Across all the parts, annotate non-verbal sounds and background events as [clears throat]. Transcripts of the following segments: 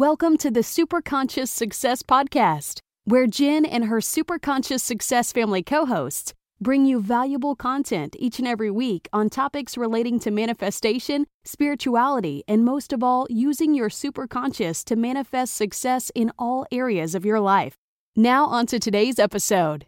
Welcome to the Superconscious Success Podcast, where Jen and her Superconscious Success family co hosts bring you valuable content each and every week on topics relating to manifestation, spirituality, and most of all, using your superconscious to manifest success in all areas of your life. Now, on to today's episode.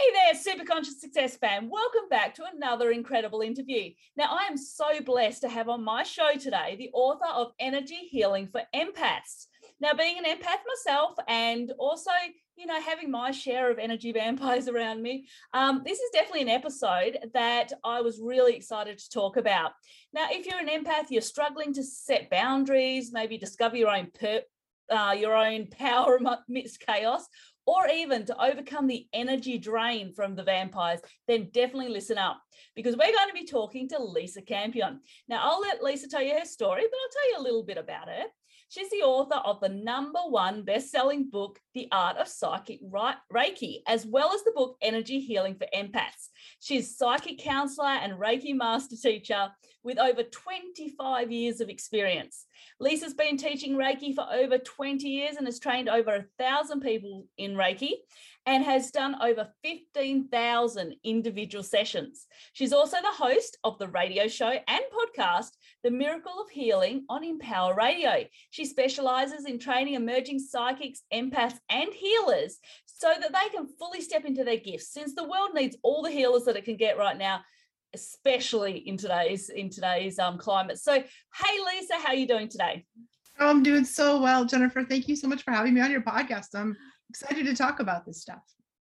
Hey there, Super Conscious Success fan. Welcome back to another incredible interview. Now, I am so blessed to have on my show today the author of Energy Healing for Empaths. Now, being an empath myself and also, you know, having my share of energy vampires [laughs] around me, um, this is definitely an episode that I was really excited to talk about. Now, if you're an empath, you're struggling to set boundaries, maybe discover your own per- uh, your own power [laughs] amidst chaos, or even to overcome the energy drain from the vampires, then definitely listen up because we're going to be talking to Lisa Campion. Now, I'll let Lisa tell you her story, but I'll tell you a little bit about her. She's the author of the number one best-selling book, The Art of Psychic Reiki, as well as the book Energy Healing for Empaths. She's psychic counselor and Reiki master teacher with over 25 years of experience. Lisa's been teaching Reiki for over 20 years and has trained over a thousand people in Reiki and has done over 15,000 individual sessions. She's also the host of the radio show and podcast, The Miracle of Healing on Empower Radio. She specializes in training emerging psychics, empaths, and healers so that they can fully step into their gifts since the world needs all the healers that it can get right now especially in today's in today's um, climate so hey lisa how are you doing today oh, i'm doing so well jennifer thank you so much for having me on your podcast i'm excited to talk about this stuff.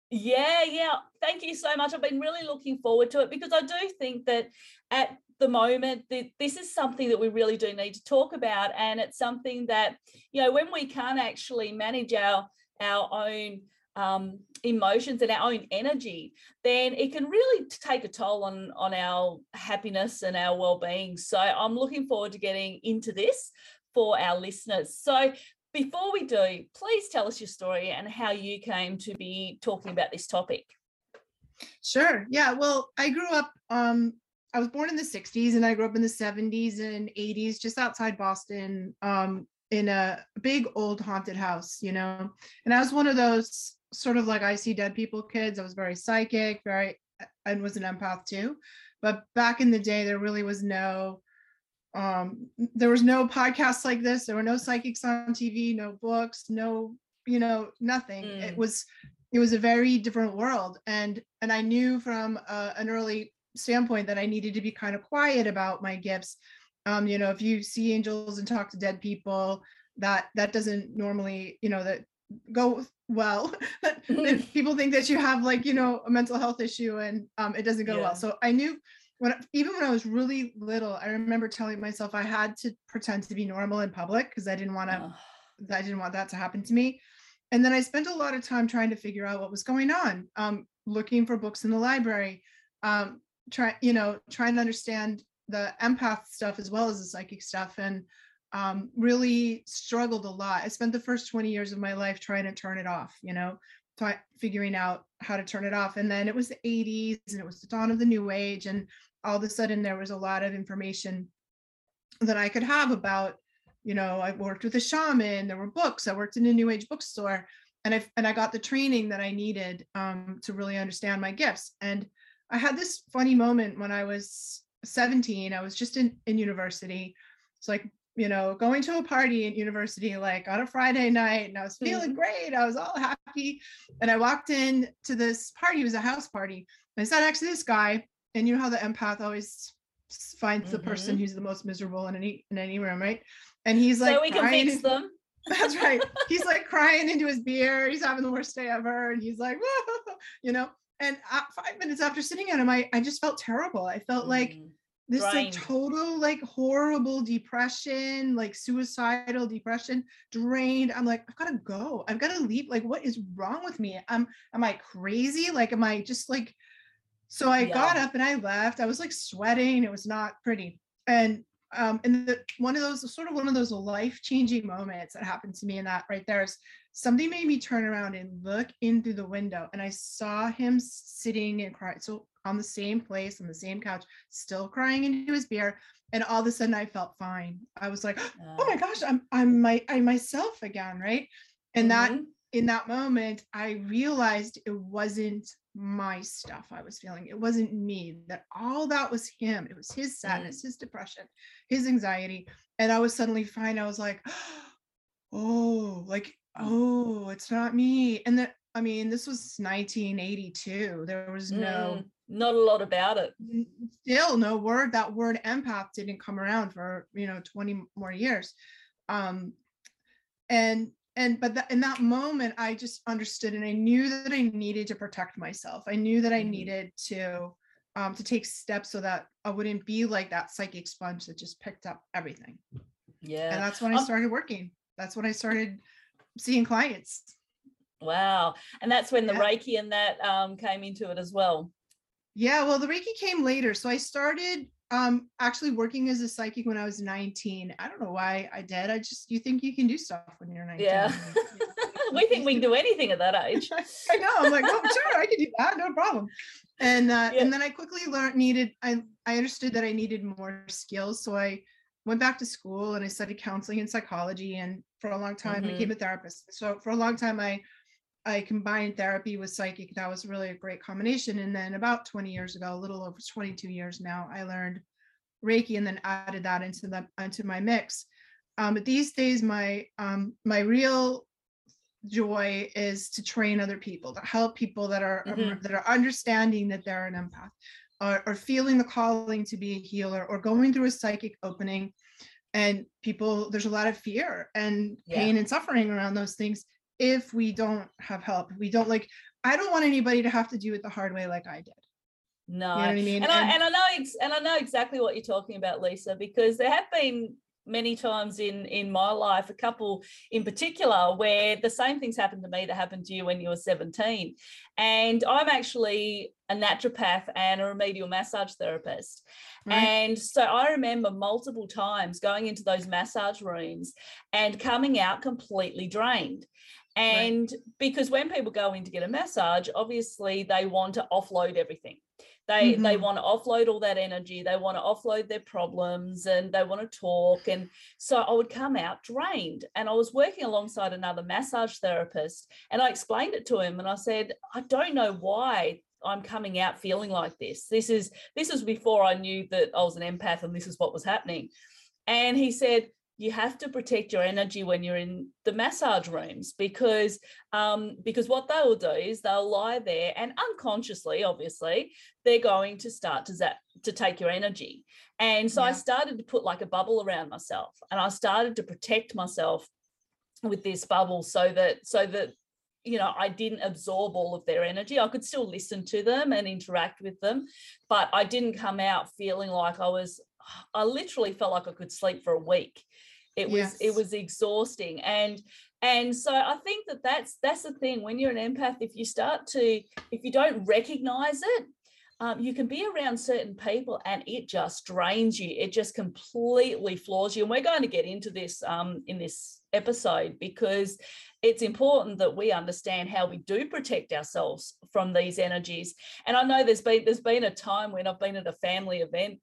Yeah, yeah. Thank you so much. I've been really looking forward to it because I do think that at the moment this is something that we really do need to talk about and it's something that you know when we can't actually manage our our own um, emotions and our own energy, then it can really take a toll on on our happiness and our well-being. So I'm looking forward to getting into this for our listeners. So before we do, please tell us your story and how you came to be talking about this topic. Sure. Yeah. Well, I grew up, um, I was born in the 60s and I grew up in the 70s and 80s, just outside Boston, um, in a big old haunted house, you know. And I was one of those sort of like I see dead people kids. I was very psychic, very, and was an empath too. But back in the day, there really was no um, there was no podcasts like this. There were no psychics on tv no books no you know nothing. Mm. it was it was a very different world. And and i knew from uh, an early standpoint that i needed to be kind of quiet about my gifts. Um, you know if you see angels and talk to dead people that that doesn't normally you know that go well. [laughs] [laughs] People think that you have like you know a mental health issue and um, it doesn't go yeah. well so i knew when even when I was really little, I remember telling myself I had to pretend to be normal in public because I didn't want to. I didn't want that to happen to me. And then I spent a lot of time trying to figure out what was going on, um, looking for books in the library, um, try you know trying to understand the empath stuff as well as the psychic stuff, and um, really struggled a lot. I spent the first 20 years of my life trying to turn it off, you know, t- figuring out how to turn it off. And then it was the 80s and it was the dawn of the new age. And all of a sudden there was a lot of information that I could have about, you know, I worked with a shaman, there were books, I worked in a new age bookstore, and I and I got the training that I needed um, to really understand my gifts. And I had this funny moment when I was 17. I was just in, in university. It's like, you know, going to a party at university, like on a Friday night, and I was feeling mm-hmm. great. I was all happy. And I walked in to this party, it was a house party. And I sat next to this guy and you know how the empath always finds mm-hmm. the person mm-hmm. who's the most miserable in any in any room, right? And he's like, so we can fix them. [laughs] That's right. He's like crying into his beer. He's having the worst day ever, and he's like, Whoa. [laughs] you know. And uh, five minutes after sitting on him, I, I just felt terrible. I felt like Mm. This like total like horrible depression, like suicidal depression, drained. I'm like, I've got to go. I've got to leave. Like, what is wrong with me? I'm am I crazy? Like, am I just like so I got up and I left. I was like sweating. It was not pretty. And um, and the, one of those sort of one of those life-changing moments that happened to me in that right there is something made me turn around and look in through the window and I saw him sitting and crying. So on the same place, on the same couch, still crying into his beer. And all of a sudden I felt fine. I was like, oh my gosh, I'm I'm my I myself again, right? And that Mhm. in that moment, I realized it wasn't my stuff I was feeling. It wasn't me, that all that was him. It was his sadness, his depression, his anxiety. And I was suddenly fine. I was like, [gasps] oh, like, oh, it's not me. And that, I mean, this was 1982. There was no, Mm, not a lot about it. still no word. That word empath didn't come around for, you know, 20 more years. Um, and and but that in that moment i just understood and i knew that i needed to protect myself i knew that i Mhm. needed to um to take steps so that i wouldn't be like that psychic sponge that just picked up everything Yeah, and that's when i Um, started working that's when i started seeing clients Wow. And that's when the Yeah. Reiki and that um, came into it as well. Yeah well the reiki came later so i started um actually working as a psychic when i was 19 i don't know why i did i just you think you can do stuff when you're 19 [laughs] Yeah. and, you know, we think we can do anything at that age. [laughs] I know. I'm like, oh, sure, I can do that, no problem. And uh, Yeah. and then I quickly learned needed. I I understood that I needed more skills, so I went back to school and I studied counseling and psychology. And for a long time, Mhm. became a therapist. So for a long time, I I combined therapy with psychic. That was really a great combination. And then about 20 years ago, a little over 22 years now, I learned Reiki and then added that into the into my mix. Um, but these days, my um, my real joy is to train other people to help people that are Mhm. that are understanding that they're an empath or, or feeling the calling to be a healer or going through a psychic opening and people there's a lot of fear and Yeah. pain and suffering around those things if we don't have help we don't like i don't want anybody to have to do it the hard way like i did No. you know what i mean and I and I know ex- and I know exactly what you're talking about, Lisa, because there have been many times in in my life, a couple in particular, where the same things happened to me that happened to you when you were 17. And I'm actually a naturopath and a remedial massage therapist. right? And so I remember multiple times going into those massage rooms and coming out completely drained. And because when people go in to get a massage, obviously they want to offload everything. They they Mhm. want to offload all that energy. They want to offload their problems and they want to talk. And so I would come out drained. And I was working alongside another massage therapist. And I explained it to him and I said, I don't know why I'm coming out feeling like this. This is this is before I knew that I was an empath and this is what was happening. And he said, you have to protect your energy when you're in the massage rooms because um, because what they will do is they'll lie there and unconsciously, obviously, they're going to start to zap to take your energy. And so I started to put like a bubble around myself and I started to protect myself with this bubble so that so that you know I didn't absorb all of their energy. I could still listen to them and interact with them, but I didn't come out feeling like I was I literally felt like I could sleep for a week. It was it was exhausting and and so I think that that's that's the thing when you're an empath if you start to if you don't recognize it um, you can be around certain people and it just drains you it just completely floors you and we're going to get into this um, in this episode because it's important that we understand how we do protect ourselves from these energies and i know there's been there's been a time when i've been at a family event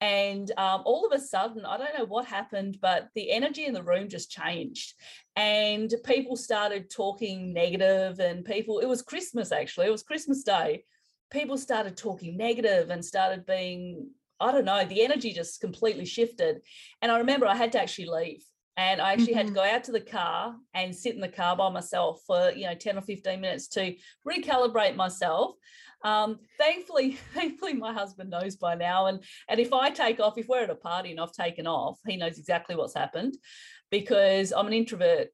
and um, all of a sudden i don't know what happened but the energy in the room just changed. And people started talking negative and people it was christmas actually it was christmas day. People started talking negative and started being i don't know the energy just completely shifted. And i remember i had to actually leave. And i actually had to Mhm. go out to the car and sit in the car by myself for you know 10 or 15 minutes to recalibrate myself um, thankfully [laughs] thankfully my husband knows by now and and if i take off if we're at a party and i've taken off he knows exactly what's happened because i'm an introvert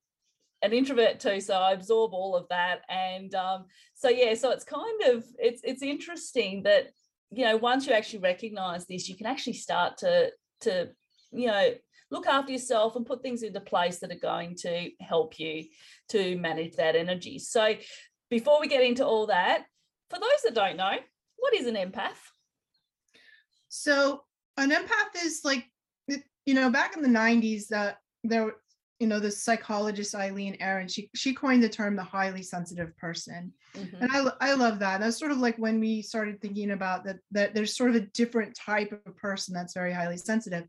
an introvert too, so I absorb all of that. And um, so yeah, so it's kind of it's it's interesting that you know once you actually recognize this, you can actually start to to you know look after yourself and put things into place that are going to help you to manage that energy. So before we get into all that, for those that don't know, what is an empath? So an empath is like, you know, back in the 90s, that uh, there, you know, the psychologist Elaine Aron, she she coined the term the highly sensitive person. Mm-hmm. And I I love that. That's sort of like when we started thinking about that that there's sort of a different type of person that's very highly sensitive.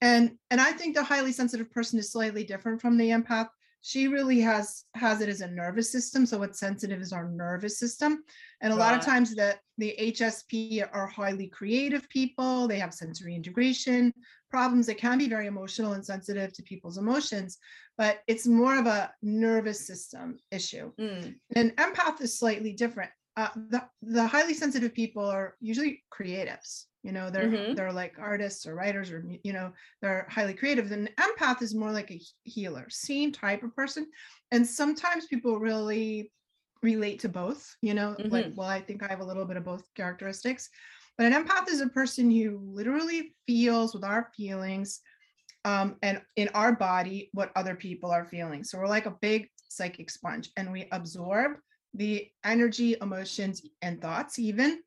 And and I think the highly sensitive person is slightly different from the empath she really has has it as a nervous system. So what's sensitive is our nervous system. And a right. lot of times that the hsp are highly creative people. They have sensory integration problems that can be very emotional and sensitive to people's emotions but it's more of a nervous system issue. Mm. and empath is slightly different. Uh, the, the highly sensitive people are usually creatives you know they're mm-hmm. they're like artists or writers or you know they're highly creative and empath is more like a healer same type of person and sometimes people really relate to both you know mm-hmm. like well i think i have a little bit of both characteristics but an empath is a person who literally feels with our feelings um, and in our body what other people are feeling so we're like a big psychic sponge and we absorb the energy emotions and thoughts even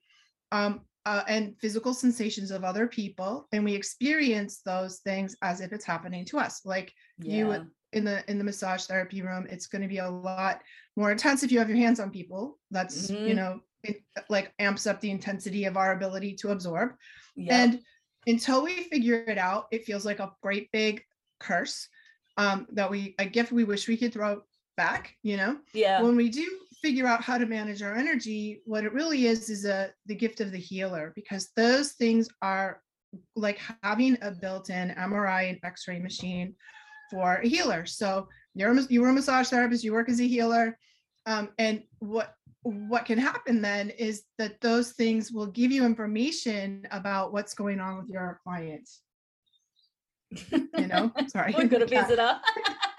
um, uh, and physical sensations of other people and we experience those things as if it's happening to us like yeah. you in the in the massage therapy room it's going to be a lot more intense if you have your hands on people that's mm-hmm. you know it like amps up the intensity of our ability to absorb yep. and until we figure it out it feels like a great big curse um that we a gift we wish we could throw back you know yeah when we do figure out how to manage our energy, what it really is is a the gift of the healer because those things are like having a built-in MRI and X-ray machine for a healer. So you're a, you were a massage therapist, you work as a healer, um, and what what can happen then is that those things will give you information about what's going on with your clients. You know, [laughs] sorry. We're gonna visit her. [laughs]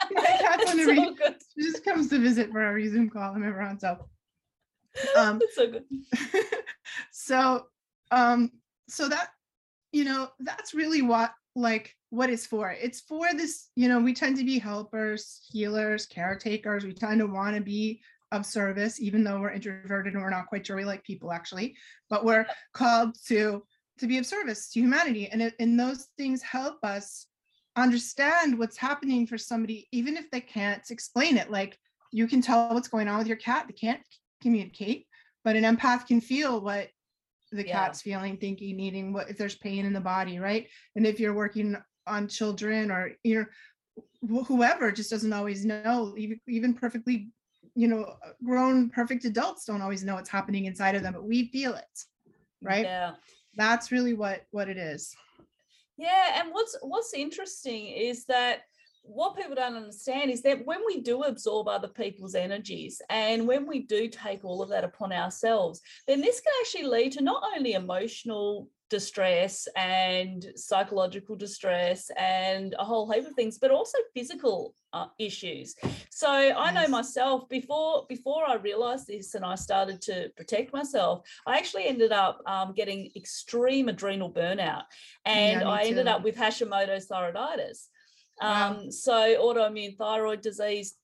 cat's on so good. She just comes to visit for every Zoom call I'm ever on. So, um, That's so good. [laughs] so, um, so that you know, that's really what like what it's for. It's for this. You know, we tend to be helpers, healers, caretakers. We tend to want to be of service, even though we're introverted and we're not quite sure we like people actually, but we're called to to be of service to humanity, and it, and those things help us understand what's happening for somebody, even if they can't explain it. Like you can tell what's going on with your cat, they can't communicate, but an empath can feel what the yeah. cat's feeling, thinking, needing, what if there's pain in the body, right? And if you're working on children or you know whoever just doesn't always know, even even perfectly, you know, grown perfect adults don't always know what's happening inside of them, but we feel it, right? Yeah. That's really what what it is. Yeah, and what's what's interesting is that what people don't understand is that when we do absorb other people's energies and when we do take all of that upon ourselves, then this can actually lead to not only emotional distress and psychological distress and a whole heap of things but also physical uh, issues. So i know myself before before i realized this and i started to protect myself i actually ended up um, getting extreme adrenal burnout and yeah, i ended up with hashimoto's thyroiditis wow. um, so autoimmune thyroid disease.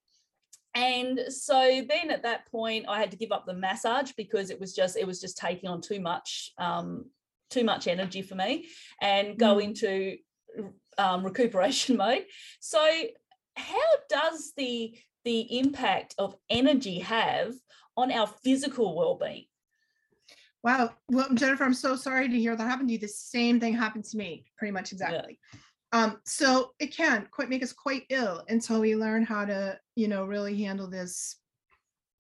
And so then at that point i had to give up the massage because it was just it was just taking on too much um, too much energy for me and go mm. into um, recuperation [laughs] mode. So, how does the the impact of energy have on our physical well-being? Wow. Well, Jennifer, I'm so sorry to hear that happened to you. The same thing happened to me, pretty much exactly. Yeah. Um, so it can quite make us quite ill until we learn how to, you know, really handle this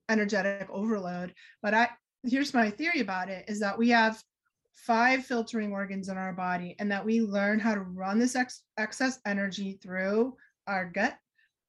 energetic overload. But I here's my theory about it is that we have five filtering organs in our body and that we learn how to run this ex- excess energy through our gut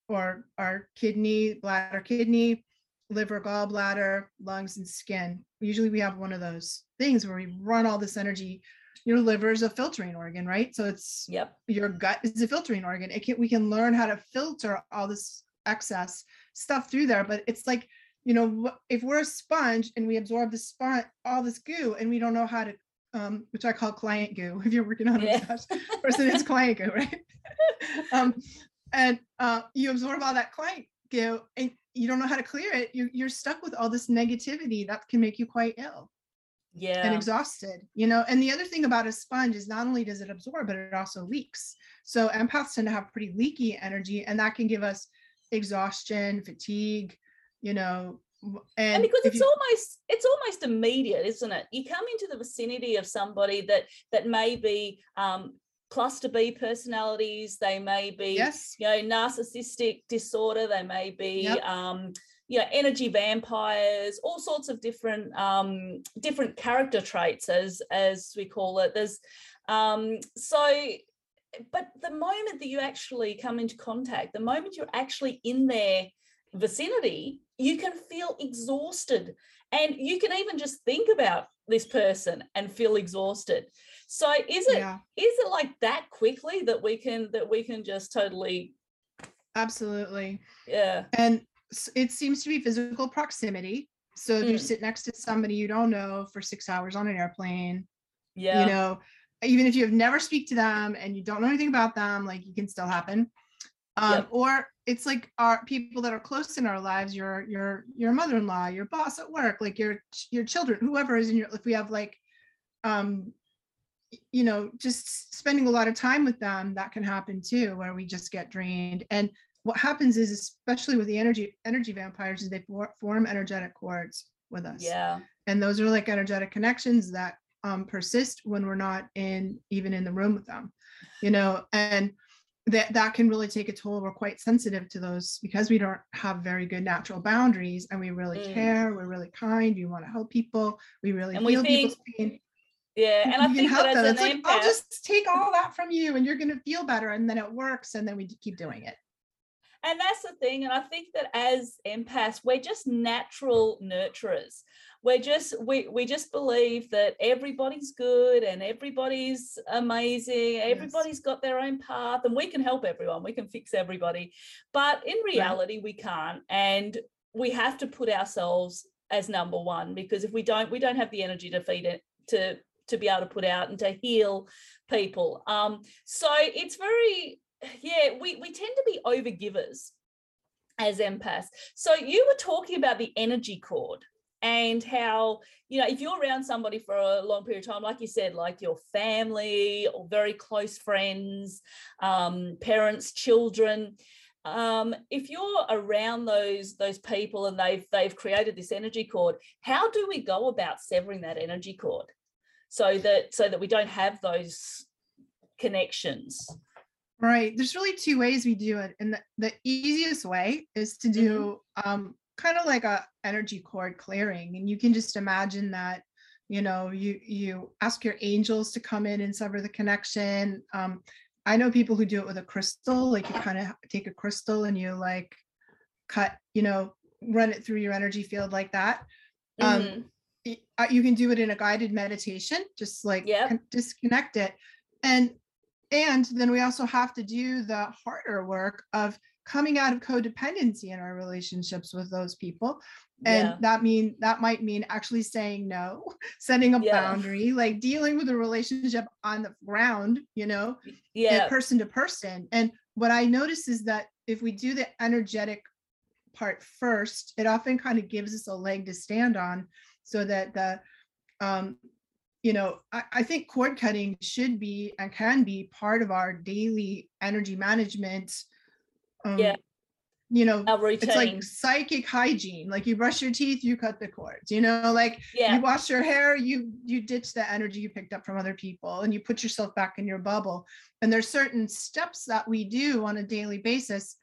or our kidney, bladder, kidney, liver, gallbladder, lungs, and skin. Usually we have one of those things where we run all this energy. Your liver is a filtering organ, right? So it's yep. Your gut is a filtering organ. It can we can learn how to filter all this excess stuff through there but it's like you know if we're a sponge and we absorb the spot all this goo and we don't know how to um which i call client goo [laughs] if you're working on Yeah. a massage person it's client goo right? [laughs] Um and uh you absorb all that client goo and you don't know how to clear it you, you're stuck with all this negativity that can make you quite ill yeah. and exhausted you know? And the other thing about a sponge is not only does it absorb but it also leaks. So empaths tend to have pretty leaky energy and that can give us exhaustion fatigue you know and, and because it's you- almost it's almost immediate isn't it? You come into the vicinity of somebody that that may be um cluster b personalities they may be yes. you know narcissistic disorder they may be Yep. um you know energy vampires all sorts of different um different character traits as as we call it. There's um so but the moment that you actually come into contact the moment you're actually in their vicinity you can feel exhausted. And you can even just think about this person and feel exhausted. So is it is yeah it like that quickly that we can that we can just totally absolutely. Yeah. And it seems to be physical proximity. So if you Mm. sit next to somebody you don't know for six hours on an airplane yeah. you know even if you have never speak to them and you don't know anything about them like it can still happen um Yep. or it's like our people that are close in our lives your your your mother-in-law your boss at work like your your children whoever is in your if we have like um you know just spending a lot of time with them that can happen too where we just get drained. And what happens is especially with the energy energy vampires is they for, form energetic cords with us. Yeah. And those are like energetic connections that um, persist when we're not in even in the room with them you know? And that that can really take a toll we're quite sensitive to those because we don't have very good natural boundaries and we really Mm. care we're really kind we want to help people we really And we feel people's pain. Yeah and i think help that them. as it's like i'll just take all that from you and you're going to feel better and then it works and then we keep doing it. And that's the thing and i think that as empaths we're just natural nurturers we're just we we just believe that everybody's good and everybody's amazing everybody's got their own path and we can help everyone we can fix everybody. But in reality we can't and we have to put ourselves as number one because if we don't we don't have the energy to feed it to to be able to put out and to heal people. Um so it's very yeah we we tend to be overgivers as empaths. So you were talking about the energy cord and how you know if you're around somebody for a long period of time like you said like your family or very close friends um, parents children um, if you're around those those people and they've they've created this energy cord how do we go about severing that energy cord so that so that we don't have those connections Right. There's really two ways we do it. And the, the easiest way is to Mm-hmm. do um, kind of like a energy cord clearing. And you can just imagine that, you know, you you ask your angels to come in and sever the connection. Um, I know people who do it with a crystal, like you kind of take a crystal and you like cut, you know, run it through your energy field like that. Um, Mhm. y- uh, you can do it in a guided meditation just like Yep. con- disconnect it and and then we also have to do the harder work of coming out of codependency in our relationships with those people and yeah that mean that might mean actually saying no [laughs] setting a Yeah. boundary like dealing with a relationship on the ground you know yeah person to person. And what I notice is that if we do the energetic part first, it often kind of gives us a leg to stand on so that the um you know I, I think cord cutting should be and can be part of our daily energy management um, Yeah. you know it's like psychic hygiene like you brush your teeth you cut the cords you know like yeah. you wash your hair you you ditch the energy you picked up from other people and you put yourself back in your bubble. And there's certain steps that we do on a daily basis.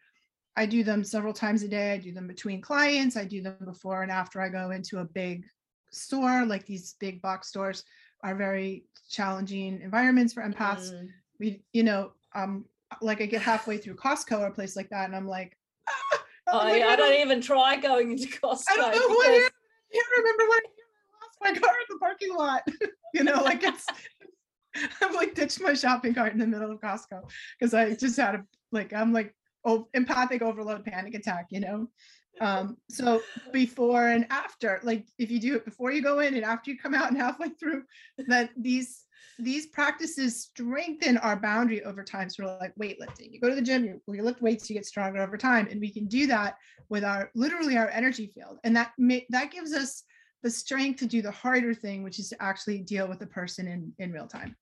I do them several times a day. I do them between clients. I do them before and after i go into a big store like these big box stores are very challenging environments for empaths. Mm. we you know um like i get halfway through costco or a place like that and i'm like ah, [laughs] I'm Oh, like, yeah, I I don't don't- even try going into Costco. I don't know because- am. I can't remember when I lost my car in the parking lot. [laughs] you know, like it's [laughs] I've like ditched my shopping cart in the middle of Costco because I just had a like I'm like oh, empathic overload panic attack, you know? Um, so before and after, like if you do it before you go in and after you come out and halfway through, that these these practices strengthen our boundary over time. Sort of like weightlifting. You go to the gym, you, you lift weights, you get stronger over time, and we can do that with our literally our energy field, and that may, that gives us the strength to do the harder thing, which is to actually deal with the person in in real time.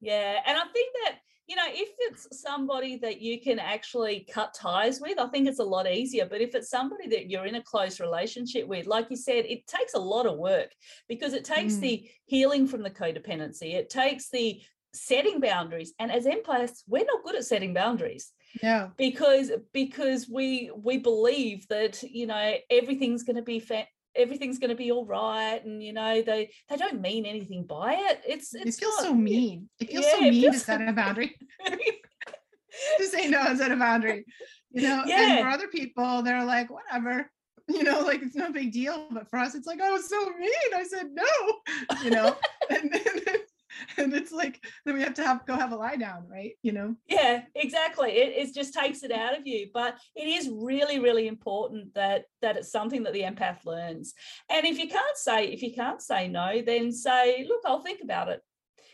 Yeah, and I think that you know, if it's somebody that you can actually cut ties with, I think it's a lot easier. But if it's somebody that you're in a close relationship with, like you said, it takes a lot of work because it takes mm. the healing from the codependency, it takes the setting boundaries. And as empaths, we're not good at setting boundaries. Yeah. Because because we we believe that, you know, everything's going to be fa- everything's going to be all right and you know they they don't mean anything by it it's, it's it feels not, so mean. It feels yeah, so mean feels to set a boundary. [laughs] [laughs] to say no and set a boundary you know yeah. and for other people they're like whatever [laughs] you know like it's no big deal but for us it's like oh it's so mean i said no you know and, and, [laughs] and it's like then we have to have go have a lie down right you know yeah exactly it, it just takes it out of you but it is really really important that that it's something that the empath learns and if you can't say if you can't say no then say look i'll think about it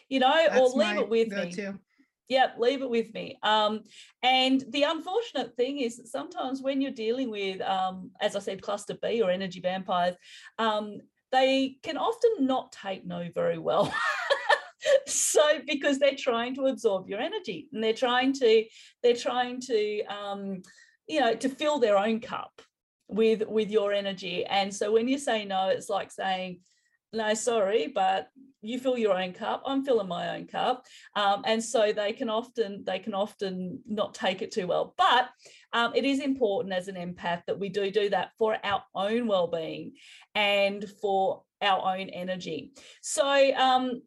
you know That's or leave it with me. Yep, leave it with me. Um, and the unfortunate thing is that sometimes when you're dealing with, um, as I said, cluster B or energy vampires, um, they can often not take no very well. [laughs] [laughs] so because they're trying to absorb your energy and they're trying to they're trying to um, you know to fill their own cup with with your energy. And so when you say no it's like saying no sorry but you fill your own cup i'm filling my own cup. Um, and so they can often they can often not take it too well. But um, it is important as an empath that we do do that for our own well-being and for our own energy. So um,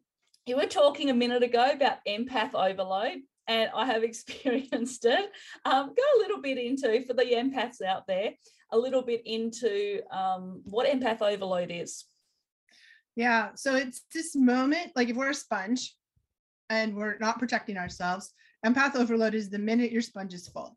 you were talking a minute ago about empath overload, and I have [laughs] experienced it. Um, go a little bit into, for the empaths out there, a little bit into um, what empath overload is. Yeah, so it's this moment, like if we're a sponge and we're not protecting ourselves, empath overload is the minute your sponge is full.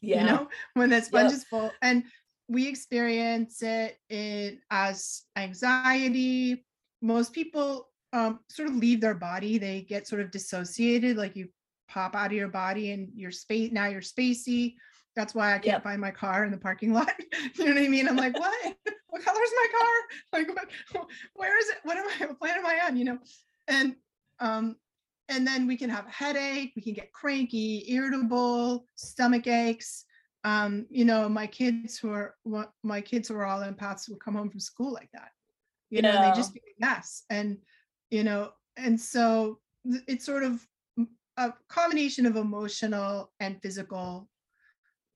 Yeah. You know, [laughs] when that sponge yep. is full. And we experience it in, as anxiety. Most people um, sort of leave their body. They get sort of dissociated, like you pop out of your body and your space. Now you're spacey. That's why I can't yep. find my car in the parking lot. [laughs] you know what I mean? I'm like, what? [laughs] [laughs] what color is my car? Like, what, where is it? What am I? What planet am I on? You know, and um, and then we can have headache. We can get cranky, irritable, stomach aches. Um, you know, my kids who are my kids who are all empaths would come home from school like that. You yeah. know, they just be a mess. And you know and so it's sort of a combination of emotional and physical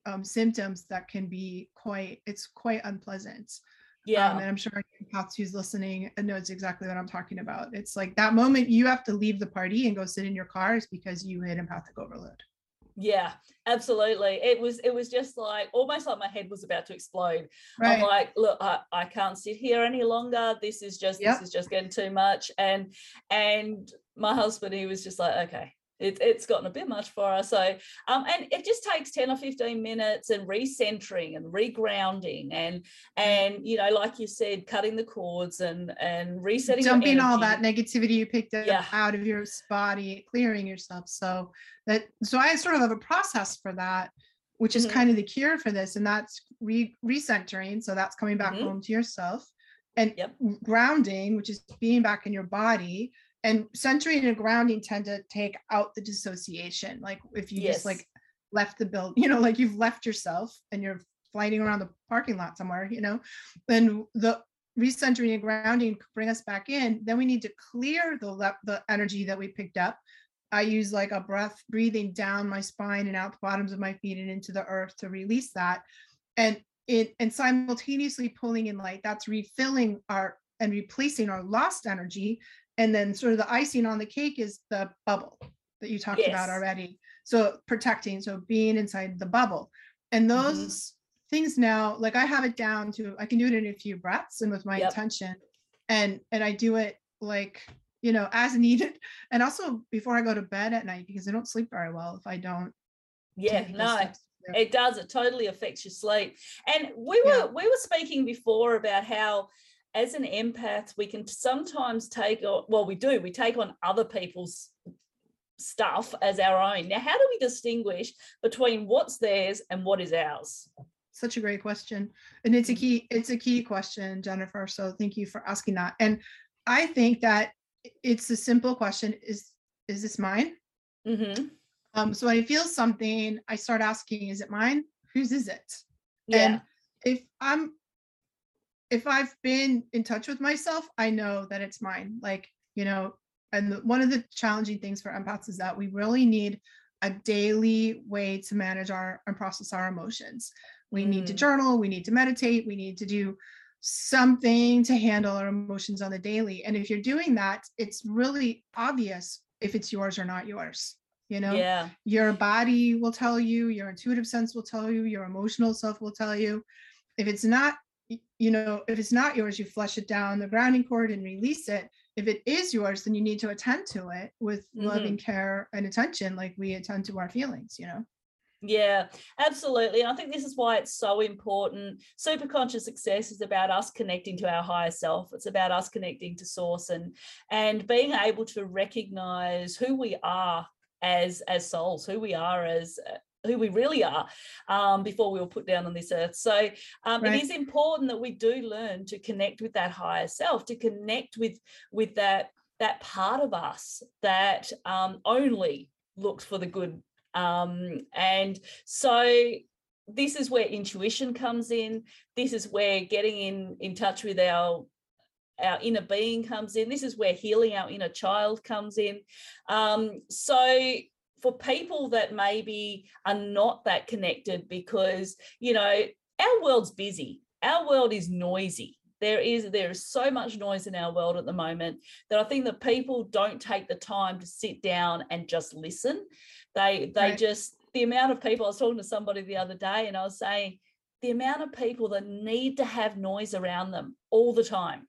um, symptoms that can be quite it's quite unpleasant. Yeah. um, and i'm sure Pat who's listening knows exactly what i'm talking about. It's like that moment you have to leave the party and go sit in your cars because you hit empathic overload yeah absolutely it was it was just like almost like my head was about to explode right. i'm like look I, I can't sit here any longer this is just yep. this is just getting too much and and my husband he was just like okay it, it's gotten a bit much for us. So, um, and it just takes 10 or 15 minutes and recentering and regrounding and, and, you know, like you said, cutting the cords and, and resetting. Dumping all that negativity you picked up yeah. out of your body, clearing yourself. So that, so I sort of have a process for that, which is mm-hmm. kind of the cure for this. And that's re recentering. So that's coming back mm-hmm. home to yourself and yep. grounding, which is being back in your body and centering and grounding tend to take out the dissociation like if you yes. just like left the build you know like you've left yourself and you're flying around the parking lot somewhere you know then the recentering and grounding bring us back in. Then we need to clear the le- the energy that we picked up. I use like a breath breathing down my spine and out the bottoms of my feet and into the earth to release that. And it and simultaneously pulling in light that's refilling our and replacing our lost energy and then sort of the icing on the cake is the bubble that you talked yes. about already so protecting so being inside the bubble and mm-hmm. those mm-hmm. things now like i have it down to i can do it in a few breaths and with my yep. intention and and i do it like you know as [laughs] needed and also before i go to bed at night because i don't sleep very well if i don't yeah no It does. It totally affects your sleep. And we were yeah. we were speaking before about how as an empath we can sometimes take on well we do we take on other people's stuff as our own. Now, how do we distinguish between what's theirs and what is ours? Such a great question. And it's a key, it's a key question, Jennifer. So thank you for asking that. And I think that it's a simple question. Is is this mine? Mm-hmm. Um, so when I feel something, I start asking, is it mine? Whose is it? Yeah. And if I'm if I've been in touch with myself, I know that it's mine. Like, you know, and the, one of the challenging things for empaths is that we really need a daily way to manage our and process our emotions. We mm. need to mm. journal, we need to meditate, we need to do something to handle our emotions on the daily. And if you're doing that, it's really obvious if it's yours or not yours. You know, yeah. your body will tell you, your intuitive sense will tell you, your emotional self will tell you. If it's not, you know, if it's not yours, you flush it down the grounding cord and release it if it is yours then you need to attend to it with mm-hmm. loving care and attention like we attend to our feelings you know yeah, absolutely. I think this is why it's so important. Super conscious success is about us connecting to our higher self. It's about us connecting to source and and being able to recognize who we are as as souls, who we are as who we really are um, before we were put down on this earth. So um, right. it is important that we do learn to connect with that higher self, to connect with with that that part of us that um, only looks for the good. Um, and so this is where intuition comes in. This is where getting in in touch with our our inner being comes in. This is where healing our inner child comes in. Um, so for people that maybe are not that connected because you know our world's busy. Our world is noisy. There is there is so much noise in our world at the moment that i think that people don't take the time to sit down and just listen. They they right. just the amount of people i was talking to somebody the other day and i was saying the amount of people that need to have noise around them all the time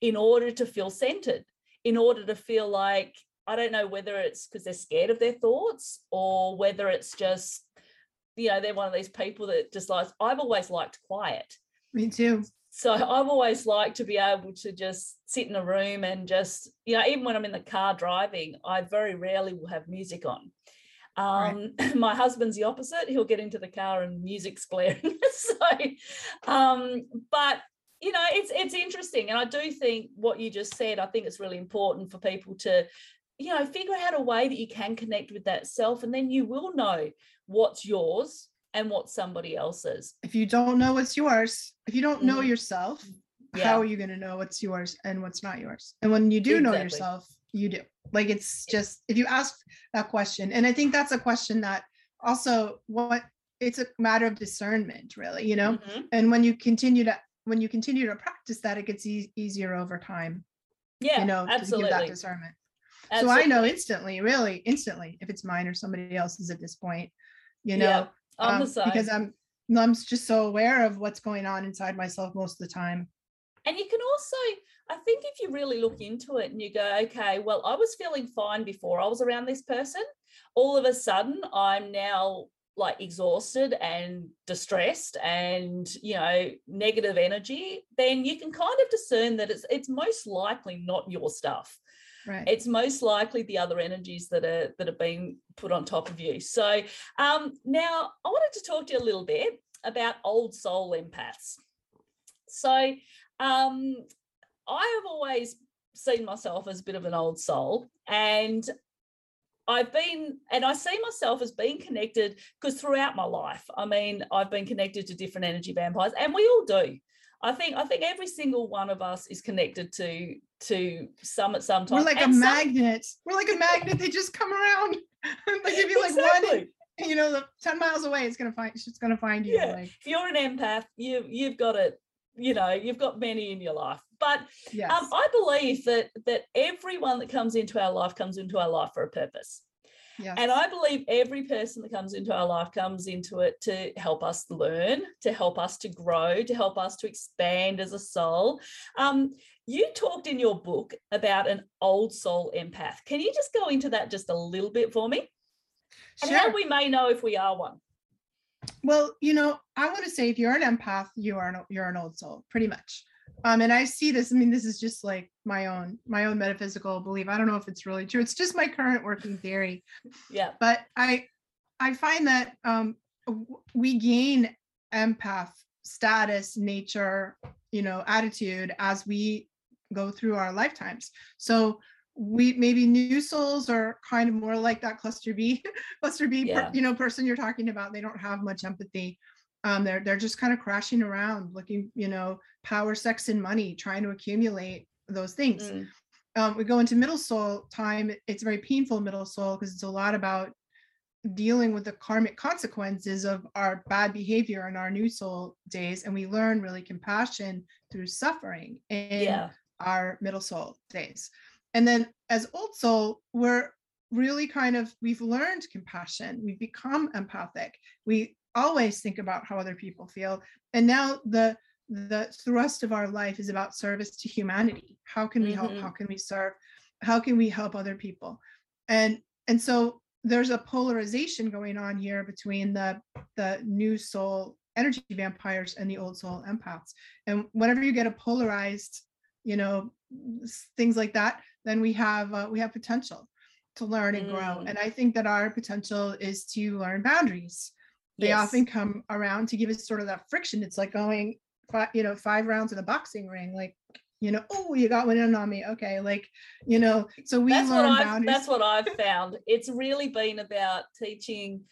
in order to feel centered in order to feel like I don't know whether it's because they're scared of their thoughts or whether it's just, you know, they're one of these people that just likes, I've always liked quiet. Me too. So I've always liked to be able to just sit in a room and just, you know, even when I'm in the car driving, I very rarely will have music on. Um, right. [clears throat] my husband's the opposite. He'll get into the car and music's blaring. [laughs] so, um, but you know, it's it's interesting, and I do think what you just said. I think it's really important for people to you know, figure out a way that you can connect with that self, and then you will know what's yours and what somebody else's. If you don't know what's yours, if you don't know mm-hmm. yourself, yeah. how are you going to know what's yours and what's not yours? And when you do exactly. know yourself, you do. Like it's just if you ask that question, and I think that's a question that also what it's a matter of discernment, really, you know. Mm-hmm. And when you continue to when you continue to practice that, it gets e- easier over time. Yeah, you know, absolutely. to give that discernment. Absolutely. So I know instantly, really instantly, if it's mine or somebody else's at this point, you know, yeah, on um, the side. because I'm I'm just so aware of what's going on inside myself most of the time. And you can also, I think, if you really look into it and you go, okay, well, I was feeling fine before I was around this person. All of a sudden, I'm now like exhausted and distressed and you know negative energy then you can kind of discern that it's it's most likely not your stuff Right. It's most likely the other energies that are that are being put on top of you. So um, now I wanted to talk to you a little bit about old soul empaths. So um, I have always seen myself as a bit of an old soul, and I've been, and I see myself as being connected because throughout my life, I mean, I've been connected to different energy vampires, and we all do. I think I think every single one of us is connected to to some at some time. We're like and a some... magnet. We're like a magnet. They just come around. [laughs] like if you exactly. like one, you know, 10 miles away, it's gonna find it's gonna find you. Yeah. Like... If you're an empath, you you've got it, you know, you've got many in your life. But yes. um, I believe that that everyone that comes into our life comes into our life for a purpose. And I believe every person that comes into our life comes into it to help us learn, to help us to grow, to help us to expand as a soul. Um, you talked in your book about an old soul empath. Can you just go into that just a little bit for me? And how we may know if we are one? Well, you know, I want to say if you're an empath, you are an, you're an old soul, pretty much. Um, and I see this. I mean, this is just like my own my own metaphysical belief. I don't know if it's really true. It's just my current working theory. Yeah. But I I find that um, we gain empath status, nature, you know, attitude as we go through our lifetimes. So we maybe new souls are kind of more like that cluster B, [laughs] cluster B, Yeah. per, you know, person you're talking about. They don't have much empathy. Um, they're they're just kind of crashing around, looking, you know, power, sex, and money, trying to accumulate those things. Mm, Um, we go into middle soul time. It's very painful middle soul because it's a lot about dealing with the karmic consequences of our bad behavior in our new soul days, and we learn really compassion through suffering in yeah. our middle soul days. And then as old soul, we're really kind of we've learned compassion, we've become empathic. We always think about how other people feel. And now the the thrust of our life is about service to humanity. How can we help? Mhm. How can we serve? How can we help other people? And and so there's a polarization going on here between the the new soul energy vampires and the old soul empaths. And whenever you get a polarized, you know, things like that, then we have uh, we have potential to learn and grow. Mm. And I think that our potential is to learn boundaries. They Yes. often come around to give us sort of that friction. It's like going, five, you know, five rounds in a boxing ring. Like, you know, oh, you got one in on me. Okay, like, you know, so we that's what learn I've boundaries. that's what I've found. It's really been about teaching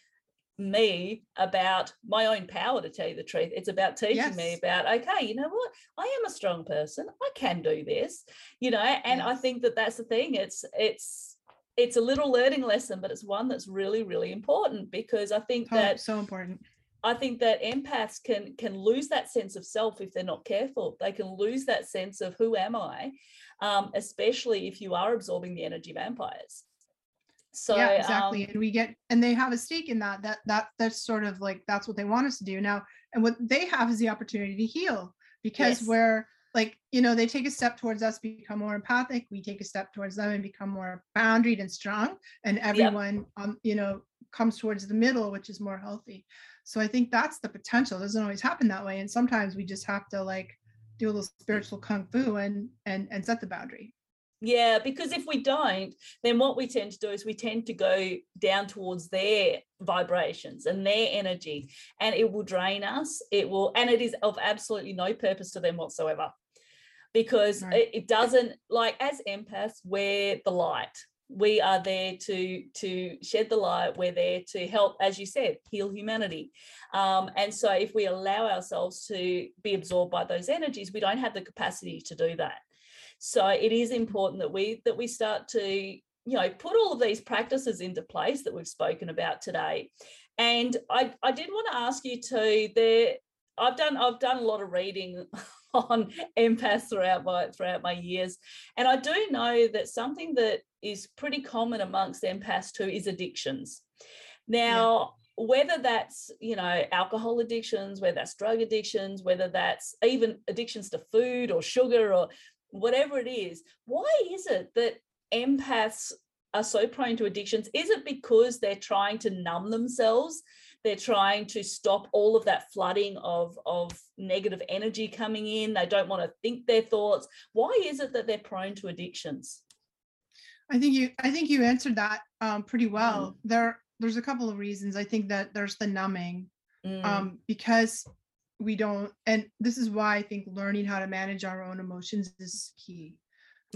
me about my own power to tell you the truth. It's about teaching me about okay, you know what? I am a strong person. I can do this. You know, and I think that that's the thing. It's it's it's a little learning lesson, but it's one that's really really important because I think Oh, that so important. I think that empaths can can lose that sense of self if they're not careful. They can lose that sense of who am I, um, especially if you are absorbing the energy vampires. So yeah, exactly. um, and we get and they have a stake in that. That that that's sort of like that's what they want us to do now. And what they have is the opportunity to heal because Yes. we're like, you know, they take a step towards us, become more empathic. We take a step towards them and become more boundaried and strong. And everyone um, you know, comes towards the middle, which is more healthy. So I think that's the potential. It doesn't always happen that way. And sometimes we just have to like do a little spiritual kung fu and and and set the boundary. Yeah, because if we don't, then what we tend to do is we tend to go down towards their vibrations and their energy, and it will drain us. It will, and it is of absolutely no purpose to them whatsoever because Right. it, it doesn't like as empaths, we're the light. We are there to to shed the light. We're there to help, as you said, heal humanity. Um, and so, if we allow ourselves to be absorbed by those energies, we don't have the capacity to do that. So it is important that we that we start to you know put all of these practices into place that we've spoken about today. And I, I did want to ask you too. There, I've done I've done a lot of reading [laughs] on empaths throughout my throughout my years, and I do know that something that is pretty common amongst empaths too is addictions. Now, whether that's you know alcohol addictions, whether that's drug addictions, whether that's even addictions to food or sugar or whatever it is, why is it that empaths are so prone to addictions? Is it because they're trying to numb themselves? They're trying to stop all of that flooding of, of negative energy coming in. They don't want to think their thoughts. Why is it that they're prone to addictions? I think you I think you answered that um, pretty well. There there's a couple of reasons. I think that there's the numbing Mm, um, because we don't and this is why I think learning how to manage our own emotions is key.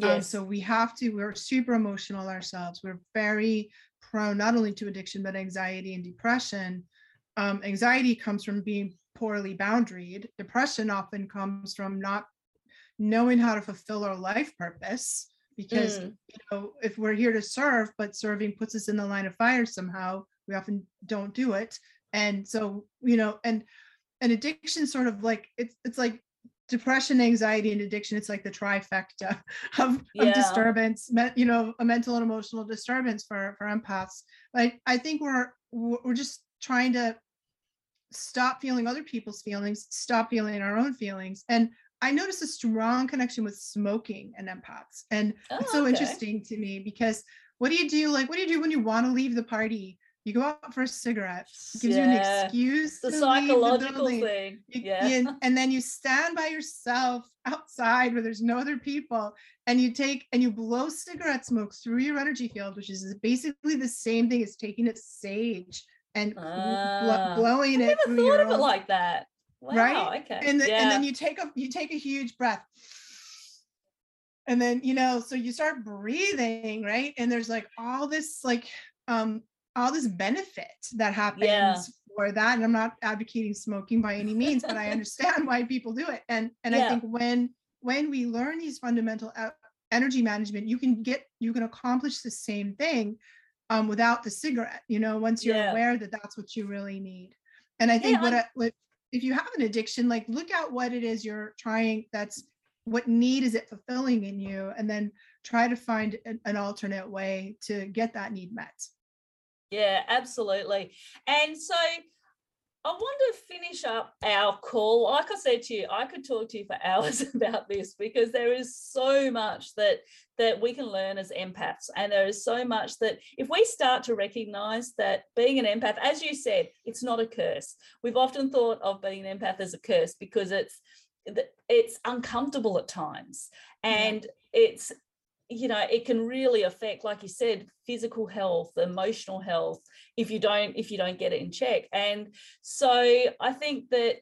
Um, so we have to we're super emotional ourselves. We're very prone not only to addiction but anxiety and depression. Um, anxiety comes from being poorly boundaried. Depression often comes from not knowing how to fulfill our life purpose because Mm. you know if we're here to serve but serving puts us in the line of fire somehow we often don't do it and so you know and and addiction sort of like it's it's like depression anxiety and addiction it's like the trifecta [laughs] of, Yeah. of disturbance you know a mental and emotional disturbance for for empaths like i think we're we're just trying to stop feeling other people's feelings stop feeling our own feelings and i notice a strong connection with smoking and empaths and Oh, it's so okay. interesting to me because what do you do like what do you do when you want to leave the party you go out for a cigarette it gives you an excuse the the psychological building. thing. You- yeah. you- [laughs] and then you stand by yourself outside where there's no other people and you take and you blow cigarette smoke through your energy field which is basically the same thing as taking a sage and bl- Ah. blowing I it never thought of it like that. Wow. Right? Okay. and, the, yeah. and then you take a you take a huge breath and then you know so you start breathing right and there's like all this like um all this benefit that happens Yeah. for that and i'm not advocating smoking by any means but i understand why people do it and and i think when when we learn these fundamental e- energy management you can get you can accomplish the same thing um without the cigarette you know once you're Yeah. aware that that's what you really need and i think Yeah, what, I, what if you have an addiction like look at what it is you're trying that's what need is it fulfilling in you and then try to find an, an alternate way to get that need met Yeah, absolutely. And so I want to finish up our call. Like I said to you, I could talk to you for [laughs] hours about this because there is so much that that we can learn as empaths. And there is so much that if we start to recognize that being an empath, as you said, it's not a curse. We've often thought of being an empath as a curse because it's it's uncomfortable at times and it's you know it can really affect like you said physical health emotional health if you don't if you don't get it in check. And so i think that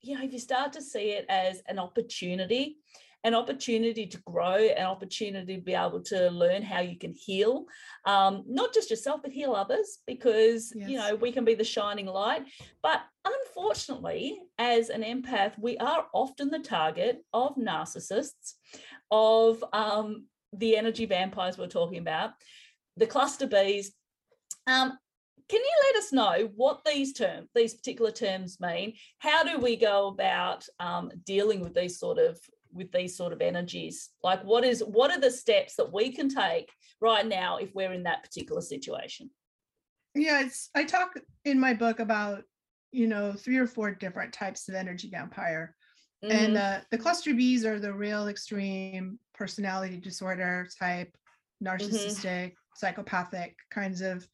you know if you start to see it as an opportunity an opportunity to grow an opportunity to be able to learn how you can heal um, not just yourself but heal others because you know we can be the shining light. But unfortunately as an empath we are often the target of narcissists of um, the energy vampires we're talking about, the cluster Bs. Um, can you let us know what these terms, these particular terms mean? How do we go about um, dealing with these sort of with these sort of energies? Like, what is what are the steps that we can take right now if we're in that particular situation? yeah it's i talk in my book about you know three or four different types of energy vampire and Mhm. uh, the cluster Bs are the real extreme personality disorder type mm-hmm. narcissistic psychopathic kinds of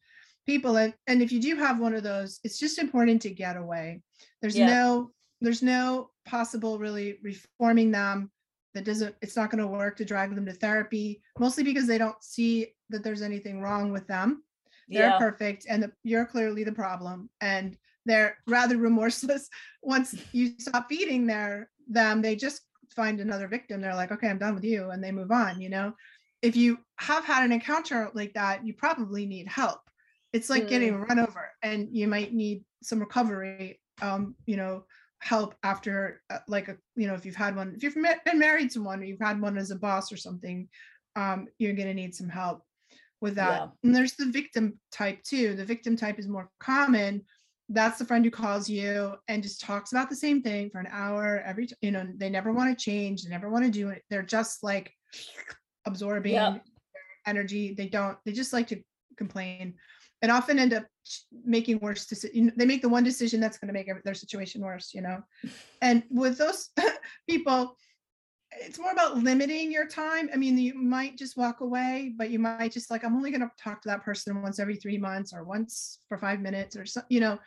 people and, and if you do have one of those it's just important to get away. There's Yeah. no there's no possible really reforming them. That doesn't it's not going to work to drag them to therapy mostly because they don't see that there's anything wrong with them. They're yeah, perfect and the, you're clearly the problem and they're rather [laughs] remorseless once you stop feeding their them. They just find another victim they're like okay i'm done with you and they move on you know? If you have had an encounter like that you probably need help. It's like getting run over and you might need some recovery um you know help after uh, like a you know if you've had one if you've been married to one or you've had one as a boss or something um you're going to need some help with that. Yeah. and there's the victim type too the victim type is more common that's the friend who calls you and just talks about the same thing for an hour every you know they never want to change they never want to do it they're just like absorbing Yeah. energy they don't they just like to complain and often end up making worse decisions they make the one decision that's going to make their situation worse you know [laughs] and with those [laughs] people it's more about limiting your time i mean you might just walk away but you might just like i'm only going to talk to that person once every three months or once for five minutes or so you know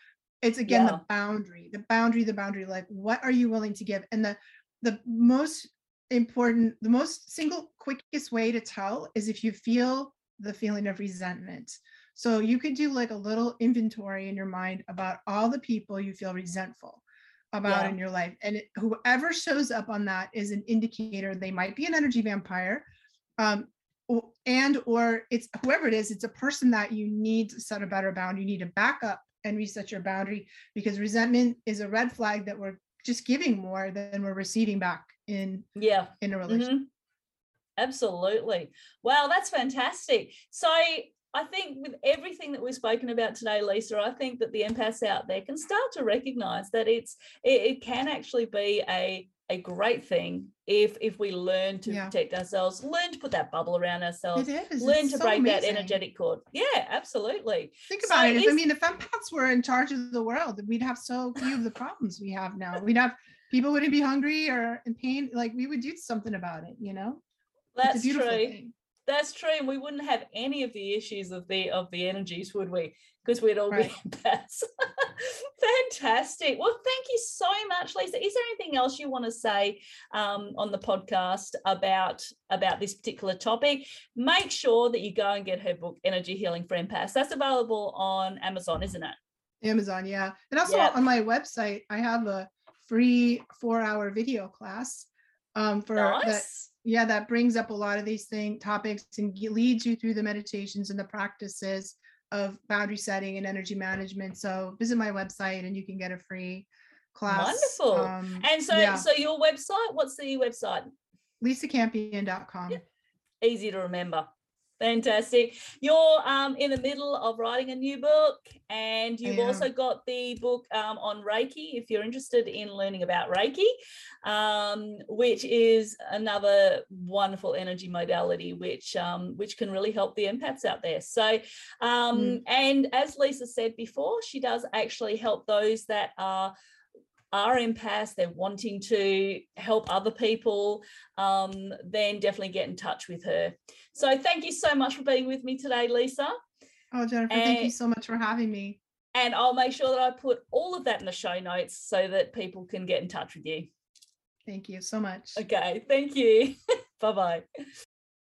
it's again Yeah. the boundary the boundary the boundary like what are you willing to give and the the most important the most single quickest way to tell is if you feel the feeling of resentment so you could do like a little inventory in your mind about all the people you feel resentful about Yeah. in your life and it, whoever shows up on that is an indicator they might be an energy vampire um and or it's whoever it is it's a person that you need to set a better bound you need to back up and reset your boundary because resentment is a red flag that we're just giving more than we're receiving back in yeah. in a relationship Mhm. Absolutely. Wow, that's fantastic. So I think with everything that we've spoken about today, Lisa, I think that the empaths out there can start to recognize that it's it, it can actually be a a great thing if if we learn to Yeah. protect ourselves, learn to put that bubble around ourselves, learn it's to so break that energetic cord. Yeah, absolutely. Think So about it. If, I mean, if empaths were in charge of the world, we'd have so few of the problems we have now. We'd have people wouldn't be hungry or in pain. Like we would do something about it. You know, That's it's a beautiful true. thing. That's true. And we wouldn't have any of the issues of the of the energies, would we? Because we'd all Right. [laughs] be empaths. Fantastic. Well, thank you so much, Lisa. Is there anything else you want to say um, on the podcast about about this particular topic? Make sure that you go and get her book, Energy Healing for Empaths. That's available on Amazon, isn't it? Amazon, yeah. And also Yeah. on my website, I have a free four-hour video class um, for that. Yeah, that brings up a lot of these thing topics and leads you through the meditations and the practices of boundary setting and energy management. So visit my website and you can get a free class. Wonderful. Um, And so, yeah. so your website, what's the website? lisacampion.com. easy to remember. Fantastic. You're um, in the middle of writing a new book, and you've also got the book um, on Reiki if you're interested in learning about Reiki, um, which is another wonderful energy modality which um, which can really help the empaths out there. So, um, Mm. and as Lisa said before, she does actually help those that are are empaths, they're wanting to help other people, um, then definitely get in touch with her. So thank you so much for being with me today, Lisa. Oh, Jennifer, thank you so much for having me. And I'll make sure that I put all of that in the show notes so that people can get in touch with you. Thank you so much. Okay, thank you. [laughs] bye bye.